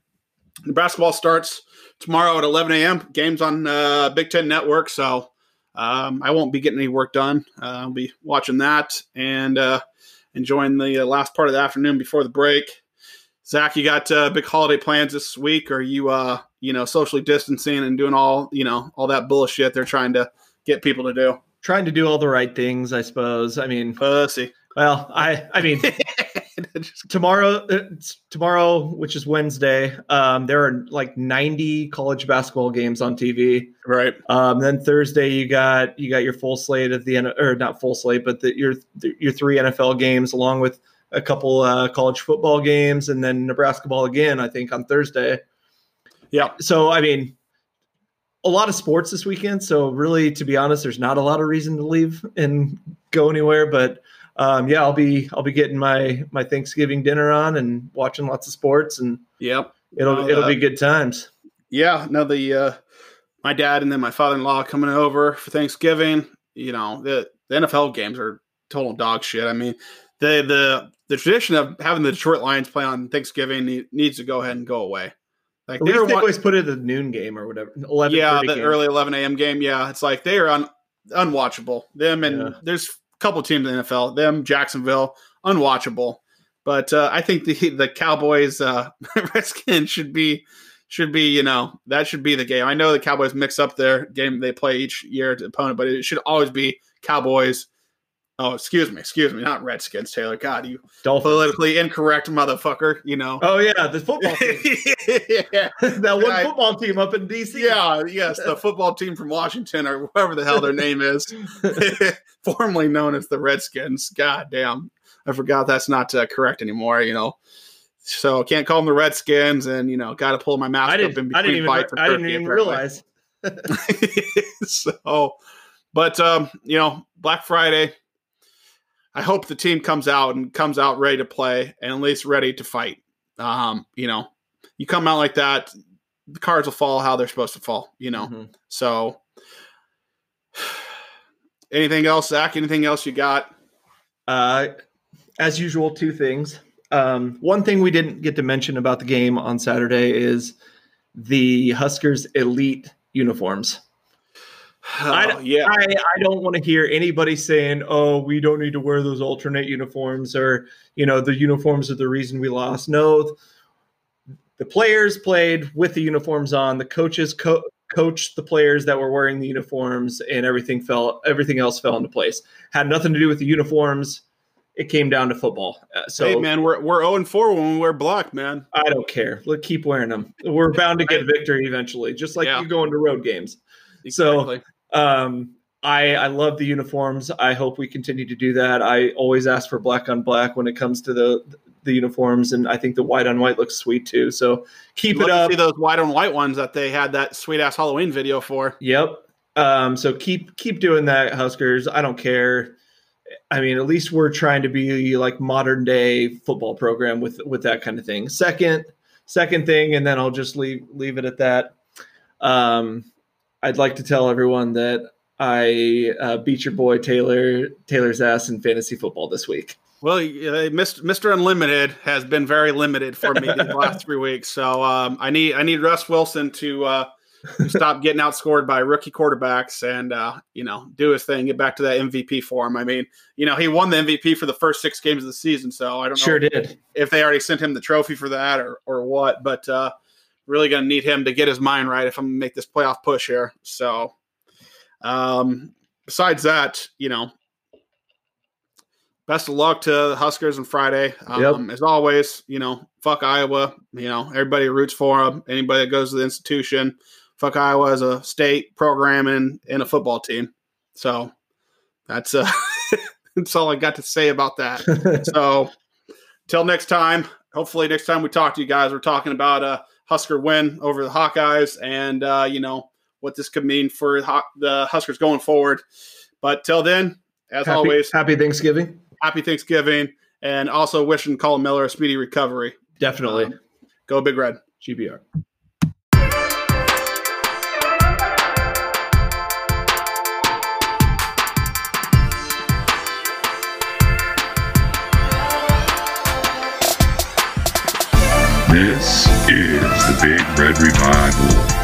Nebraska ball starts tomorrow at 11 a.m. Games on uh, Big Ten Network. So um, I won't be getting any work done. Uh, I'll be watching that. And uh, enjoying the uh, last part of the afternoon before the break. Zach, you got uh, big holiday plans this week? Or are you, uh, you know, socially distancing and doing all, you know, all that bullshit they're trying to get people to do? Trying to do all the right things, I suppose. I mean, Pussy. well, I, I mean, tomorrow, uh, tomorrow, which is Wednesday, um, there are like 90 college basketball games on TV. right. Um, then Thursday, you got you got your full slate of the or not full slate, but the, your your three NFL games along with a couple uh, college football games, and then Nebraska ball again. I think on Thursday. Yeah. So I mean, a lot of sports this weekend. So really, to be honest, there's not a lot of reason to leave and go anywhere. But um, yeah, I'll be I'll be getting my my Thanksgiving dinner on and watching lots of sports, and Yep. it'll Oh, it'll uh, be good times. Yeah. No, the uh, my dad and then my father in law coming over for Thanksgiving. You know, the, the NFL games are total dog shit. I mean, the the the tradition of having the Detroit Lions play on Thanksgiving needs to go ahead and go away. Like they one- always put it at the noon game or whatever. Eleven. yeah, the early 11 a.m. game. Yeah, it's like they are un, unwatchable. Them and Yeah. there's a couple teams in the NFL. Them, Jacksonville, unwatchable. But uh, I think the the Cowboys uh, Redskins should be should be you know that should be the game. I know the Cowboys mix up their game they play each year to opponent, but it should always be Cowboys. Oh, excuse me, excuse me, not Redskins, Taylor. God, you Dolphins. politically incorrect motherfucker. You know. Oh yeah, the football team. yeah. that one I- football team up in DC. Yeah, yes, the football team from Washington or whatever the hell their name is, formerly known as the Redskins. God damn, I forgot that's not uh, correct anymore. You know, so can't call them the Redskins, and you know, got to pull my mask I up in between I didn't even. I didn't even realize. so, but um, you know, Black Friday. I hope the team comes out and comes out ready to play and at least ready to fight. Um, you know, you come out like that, the cards will fall how they're supposed to fall. You know, Mhm. so. Anything else, Zach? Anything else you got? Uh, as usual, two things. Um, one thing we didn't get to mention about the game on Saturday is the Huskers elite uniforms. I- yeah, I, I don't want to hear anybody saying, "Oh, we don't need to wear those alternate uniforms," or you know, the uniforms are the reason we lost. No, the players played with the uniforms on. The coaches co- coached the players that were wearing the uniforms, and everything fell. Everything else fell into place. Had nothing to do with the uniforms. It came down to football. Uh, so hey man, we're we're zero and four when we wear black, man. I don't care. Let keep wearing them. We're bound to get victory eventually, just like Yeah. you go into road games. So- Exactly. Um, I I love the uniforms. I hope we continue to do that. I always ask for black on black when it comes to the the uniforms, and I think the white on white looks sweet too. So keep it up. see those white on white ones that they had that sweet ass Halloween video for. Yep. Um, so keep keep doing that, Huskers. I don't care. I mean, at least we're trying to be like modern day football program with with that kind of thing. Second, second thing, and then I'll just leave leave it at that. Um, I'd like to tell everyone that I uh, beat your boy Taylor Taylor's ass in fantasy football this week. Well, uh, Mr. Unlimited has been very limited for me the last three weeks. So um, I need I need Russ Wilson to, uh, to stop getting outscored by rookie quarterbacks and uh, you know do his thing, get back to that MVP form. I mean, you know, he won the MVP for the first six games of the season, so I don't know Sure did. if they already sent him the trophy for that or or what. But uh, really going to need him to get his mind right if I'm going to make this playoff push here. So, um, besides that, you know, best of luck to the Huskers on Friday. Um, As always, you know, fuck Iowa. You know, everybody roots for them. Anybody that goes to the institution, fuck Iowa as a state program and, and a football team. So that's uh, that's all I got to say about that. So till next time, hopefully next time we talk to you guys, we're talking about a Husker win over the Hawkeyes and uh, you know what this could mean for the Huskers going forward. But till then, as happy, always, happy Thanksgiving. happy Thanksgiving and also wishing Collin Miller a speedy recovery. Definitely. Um, go Big Red. GBR. The Big Red Revival.